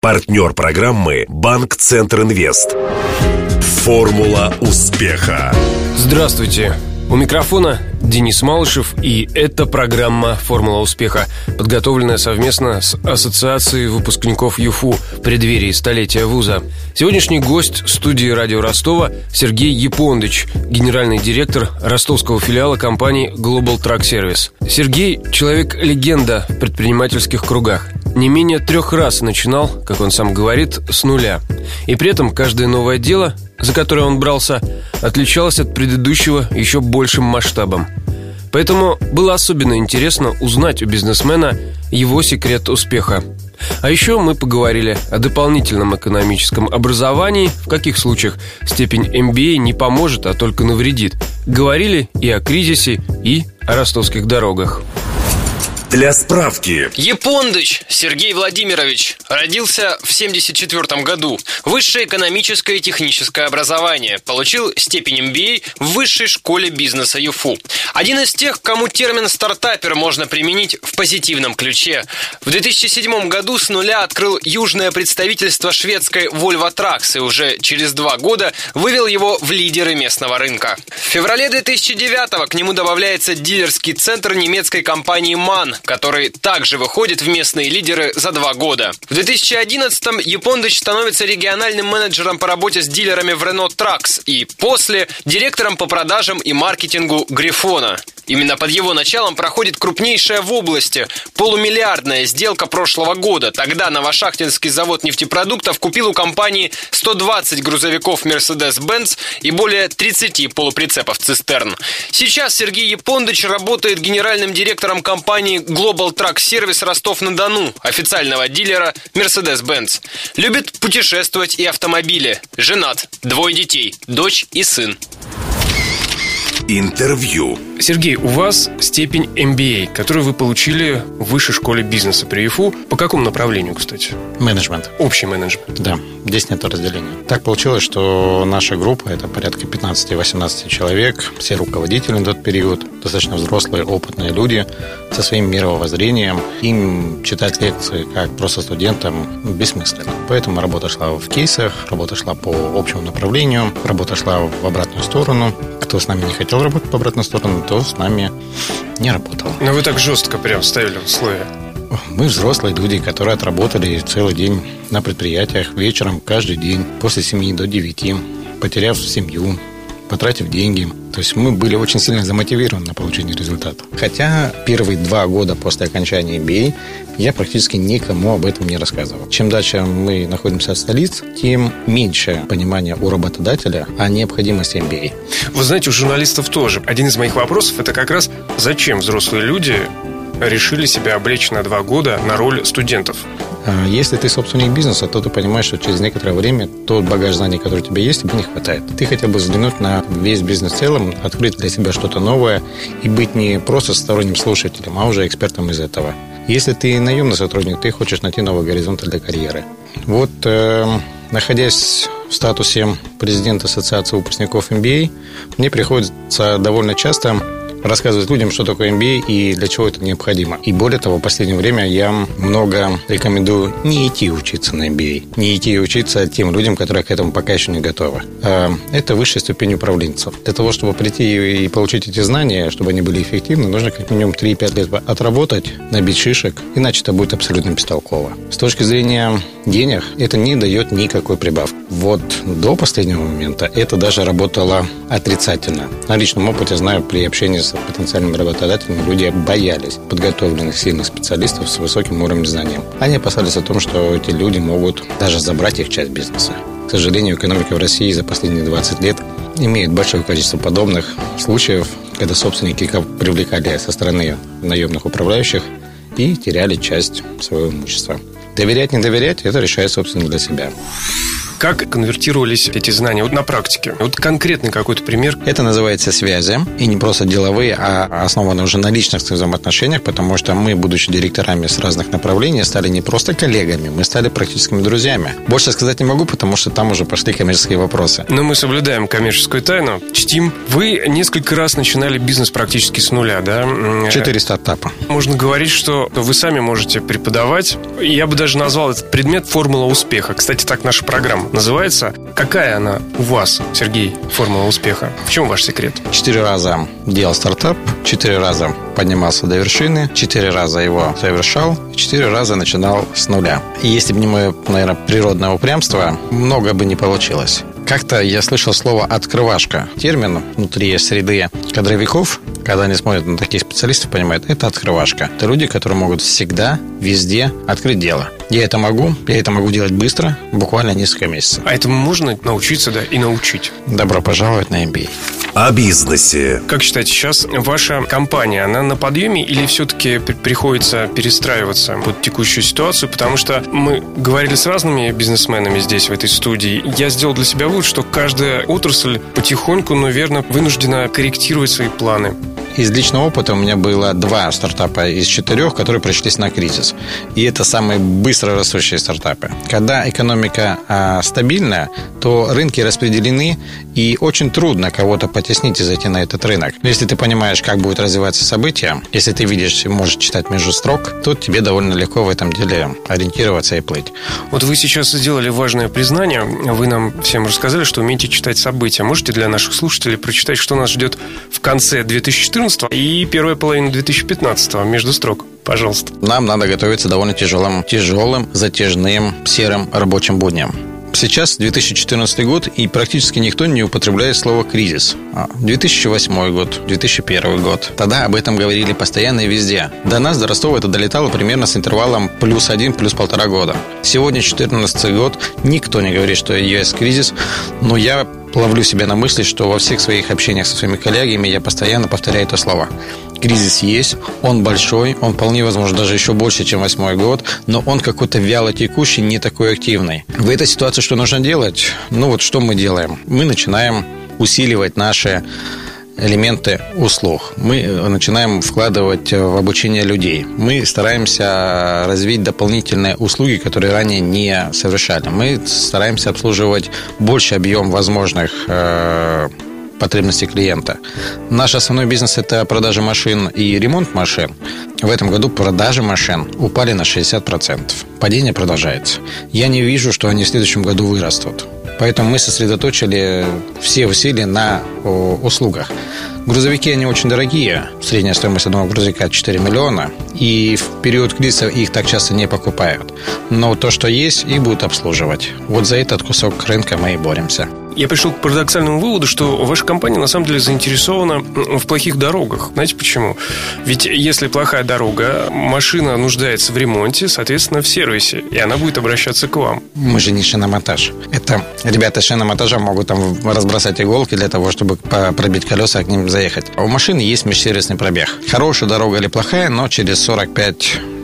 Партнер программы «Банк Центр Инвест». Формула успеха. Здравствуйте. У микрофона Денис Малышев, и это программа «Формула успеха», подготовленная совместно с Ассоциацией выпускников ЮФУ в преддверии столетия вуза. Сегодняшний гость студии «Радио Ростова» Сергей Япондыч, генеральный директор ростовского филиала компании Global Truck Service. Сергей – человек-легенда в предпринимательских кругах. Не менее трех раз начинал, как он сам говорит, с нуля. И при этом каждое новое дело за которое он брался, отличалась от предыдущего еще большим масштабом. Поэтому было особенно интересно узнать у бизнесмена его секрет успеха. А еще мы поговорили о дополнительном экономическом образовании, в каких случаях степень MBA не поможет, а только навредит. Говорили и о кризисе, и о ростовских дорогах. Для справки. Япондыч Сергей Владимирович родился в 74 году. Высшее экономическое и техническое образование. Получил степень MBA в Высшей школе бизнеса ЮФУ. Один из тех, кому термин «стартапер» можно применить в позитивном ключе. В 2007 году с нуля открыл южное представительство шведской Volvo Trucks и уже через два года вывел его в лидеры местного рынка. В феврале 2009 к нему добавляется дилерский центр немецкой компании MAN, который также выходит в местные лидеры за два года. В 2011-м Япондыч становится региональным менеджером по работе с дилерами в Renault Trucks и после директором по продажам и маркетингу Грифона. Именно под его началом проходит крупнейшая в области полумиллиардная сделка прошлого года. Тогда Новошахтинский завод нефтепродуктов купил у компании 120 грузовиков Mercedes-Benz и более 30 полуприцепов «Цистерн». Сейчас Сергей Япондыч работает генеральным директором компании Global Truck Service Ростов-на-Дону, официального дилера Mercedes-Benz. Любит путешествовать и автомобили. Женат, двое детей, дочь и сын. Интервью. Сергей, у вас степень MBA, которую вы получили в высшей школе бизнеса при ИФУ. По какому направлению, кстати? Менеджмент. Общий менеджмент. Да, здесь нет разделения. Так получилось, что наша группа, это порядка 15-18 человек, все руководители на тот период, достаточно взрослые, опытные люди со своим мировоззрением. Им читать лекции как просто студентам бессмысленно. Поэтому работа шла в кейсах, работа шла по общему направлению, работа шла в обратную сторону. Кто с нами не хотел работать по обратную сторону, то с нами не работал. Но вы так жестко прям ставили условия. Мы взрослые люди, которые отработали целый день на предприятиях, вечером, каждый день, после 7 до 9, потеряв семью, потратив деньги. То есть мы были очень сильно замотивированы на получение результата. Хотя первые два года после окончания MBA я практически никому об этом не рассказывал. Чем дальше мы находимся от столиц, тем меньше понимания у работодателя о необходимости MBA. Вы знаете, у журналистов тоже. Один из моих вопросов это как раз зачем взрослые люди решили себя облечь на два года на роль студентов? А если ты собственник бизнеса, то ты понимаешь, что через некоторое время тот багаж знаний, который у тебя есть, тебе не хватает. Ты хотел бы взглянуть на весь бизнес в целом, открыть для себя что-то новое и быть не просто сторонним слушателем, а уже экспертом из этого. Если ты наемный сотрудник, ты хочешь найти новые горизонты для карьеры. Вот, э, находясь в статусе президента Ассоциации выпускников MBA, мне приходится довольно часто рассказывать людям, что такое MBA и для чего это необходимо. И более того, в последнее время я много рекомендую не идти учиться на MBA, не идти учиться тем людям, которые к этому пока еще не готовы. А, это высшая ступень управленцев. Для того, чтобы прийти и получить эти знания, чтобы они были эффективны, нужно как минимум 3-5 лет отработать, набить шишек, иначе это будет абсолютно бестолково. С точки зрения денег, это не дает никакой прибавки. Вот до последнего момента это даже работало отрицательно. На личном опыте знаю при общении потенциальными работодателями люди боялись подготовленных сильных специалистов с высоким уровнем знаний. Они опасались о том, что эти люди могут даже забрать их часть бизнеса. К сожалению, экономика в России за последние 20 лет имеет большое количество подобных случаев, когда собственники привлекали со стороны наемных управляющих и теряли часть своего имущества. Доверять, не доверять, это решает собственно для себя. Как конвертировались эти знания вот на практике? Вот конкретный какой-то пример. Это называется связи. И не просто деловые, а основаны уже на личностных взаимоотношениях, потому что мы, будучи директорами с разных направлений, стали не просто коллегами, мы стали практическими друзьями. Больше сказать не могу, потому что там уже пошли коммерческие вопросы. Но мы соблюдаем коммерческую тайну, чтим. Вы несколько раз начинали бизнес практически с нуля, да? Четыре стартапа. Можно говорить, что вы сами можете преподавать. Я бы даже назвал этот предмет «Формула успеха». Кстати, так наша программа называется. Какая она у вас, Сергей, формула успеха? В чем ваш секрет? Четыре раза делал стартап, четыре раза поднимался до вершины, четыре раза его совершал, четыре раза начинал с нуля. И если бы не мое, наверное, природное упрямство, много бы не получилось. Как-то я слышал слово «открывашка». Термин внутри среды кадровиков, когда они смотрят на таких специалистов, понимают, это открывашка. Это люди, которые могут всегда, везде открыть дело. Я это могу, я это могу делать быстро, буквально несколько месяцев. А этому можно научиться, да, и научить. Добро пожаловать на MBA. О бизнесе. Как считаете, сейчас ваша компания, она на подъеме или все-таки приходится перестраиваться под текущую ситуацию? Потому что мы говорили с разными бизнесменами здесь, в этой студии. Я сделал для себя вывод, что каждая отрасль потихоньку, но верно, вынуждена корректировать свои планы. Из личного опыта у меня было два стартапа из четырех, которые пришлись на кризис. И это самые быстро растущие стартапы. Когда экономика а, стабильная, то рынки распределены, и очень трудно кого-то потеснить и зайти на этот рынок. Но если ты понимаешь, как будет развиваться события, если ты видишь и можешь читать между строк, то тебе довольно легко в этом деле ориентироваться и плыть. Вот вы сейчас сделали важное признание. Вы нам всем рассказали, что умеете читать события. Можете для наших слушателей прочитать, что нас ждет в конце 2014 и первая половина 2015 между строк. Пожалуйста. Нам надо готовиться довольно тяжелым, тяжелым, затяжным, серым рабочим будням. Сейчас 2014 год, и практически никто не употребляет слово «кризис». 2008 а, год, 2001 год. Тогда об этом говорили постоянно и везде. До нас, до Ростова, это долетало примерно с интервалом плюс один, плюс полтора года. Сегодня 2014 год, никто не говорит, что есть кризис, но я ловлю себя на мысли, что во всех своих общениях со своими коллегами я постоянно повторяю это слово. Кризис есть, он большой, он вполне возможно даже еще больше, чем восьмой год, но он какой-то вяло текущий, не такой активный. В этой ситуации что нужно делать? Ну вот что мы делаем? Мы начинаем усиливать наши элементы услуг. Мы э, начинаем вкладывать в обучение людей. Мы стараемся развить дополнительные услуги, которые ранее не совершали. Мы стараемся обслуживать больше объем возможных э, потребностей клиента. Наш основной бизнес – это продажа машин и ремонт машин. В этом году продажи машин упали на 60%. Падение продолжается. Я не вижу, что они в следующем году вырастут. Поэтому мы сосредоточили все усилия на услугах. Грузовики, они очень дорогие. Средняя стоимость одного грузовика 4 миллиона. И в период кризиса их так часто не покупают. Но то, что есть, их будут обслуживать. Вот за этот кусок рынка мы и боремся я пришел к парадоксальному выводу, что ваша компания на самом деле заинтересована в плохих дорогах. Знаете почему? Ведь если плохая дорога, машина нуждается в ремонте, соответственно, в сервисе, и она будет обращаться к вам. Мы же не шиномонтаж. Это ребята шиномонтажа могут там разбросать иголки для того, чтобы пробить колеса, а к ним заехать. А у машины есть межсервисный пробег. Хорошая дорога или плохая, но через 45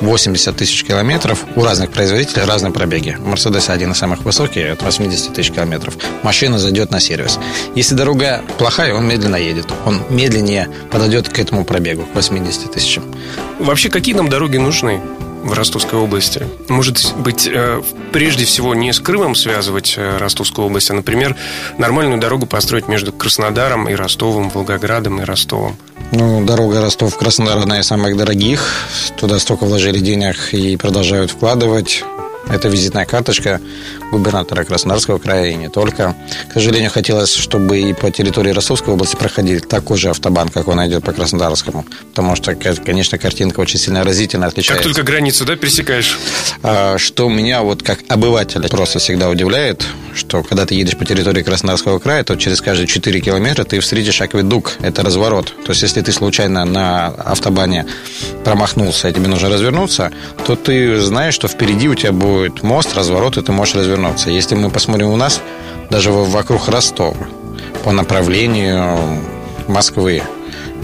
80 тысяч километров у разных производителей разные пробеги. Мерседес один из самых высоких, от 80 тысяч километров. Машина зайдет на сервис. Если дорога плохая, он медленно едет. Он медленнее подойдет к этому пробегу, к 80 тысячам. Вообще, какие нам дороги нужны? в Ростовской области. Может быть, э, прежде всего не с Крымом связывать э, Ростовскую область, а, например, нормальную дорогу построить между Краснодаром и Ростовом, Волгоградом и Ростовом. Ну, дорога Ростов-Краснодар одна из самых дорогих. Туда столько вложили денег и продолжают вкладывать. Это визитная карточка губернатора Краснодарского края и не только. К сожалению, хотелось, чтобы и по территории Ростовской области проходил такой же автобан, как он идет по Краснодарскому. Потому что, конечно, картинка очень сильно разительно отличается. Как только границу, да, пересекаешь? А, что меня вот как обывателя просто всегда удивляет, что когда ты едешь по территории Краснодарского края, то через каждые 4 километра ты встретишь акведук. Это разворот. То есть, если ты случайно на автобане промахнулся, и тебе нужно развернуться, то ты знаешь, что впереди у тебя будет мост, разворот, и ты можешь развернуться. Если мы посмотрим у нас, даже вокруг Ростова, по направлению Москвы,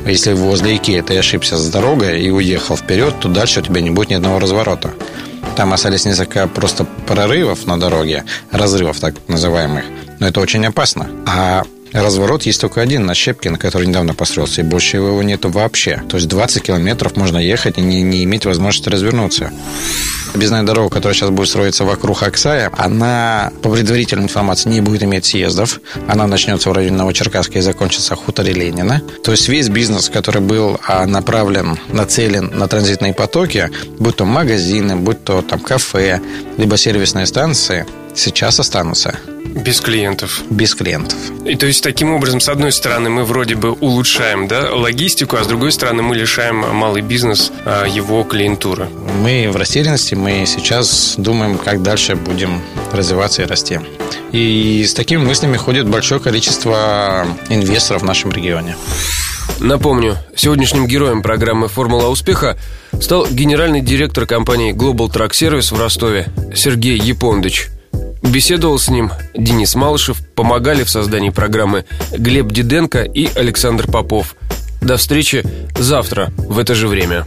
если возле Икеи ты ошибся с дорогой и уехал вперед, то дальше у тебя не будет ни одного разворота. Там остались несколько просто прорывов на дороге, разрывов так называемых. Но это очень опасно. А Разворот есть только один на Щепкин, который недавно построился, и больше его нету вообще. То есть 20 километров можно ехать и не, не иметь возможности развернуться. Объездная дорога, которая сейчас будет строиться вокруг Оксая, она, по предварительной информации, не будет иметь съездов. Она начнется в районе Новочеркасска и закончится в хуторе Ленина. То есть весь бизнес, который был а, направлен, нацелен на транзитные потоки, будь то магазины, будь то там кафе, либо сервисные станции, сейчас останутся. Без клиентов. Без клиентов. И то есть таким образом, с одной стороны, мы вроде бы улучшаем да, логистику, а с другой стороны, мы лишаем малый бизнес а, его клиентуры. Мы в растерянности, мы сейчас думаем, как дальше будем развиваться и расти. И с такими мыслями ходит большое количество инвесторов в нашем регионе. Напомню, сегодняшним героем программы «Формула успеха» стал генеральный директор компании Global Truck Service в Ростове Сергей Япондыч – Беседовал с ним Денис Малышев, помогали в создании программы Глеб Диденко и Александр Попов. До встречи завтра в это же время.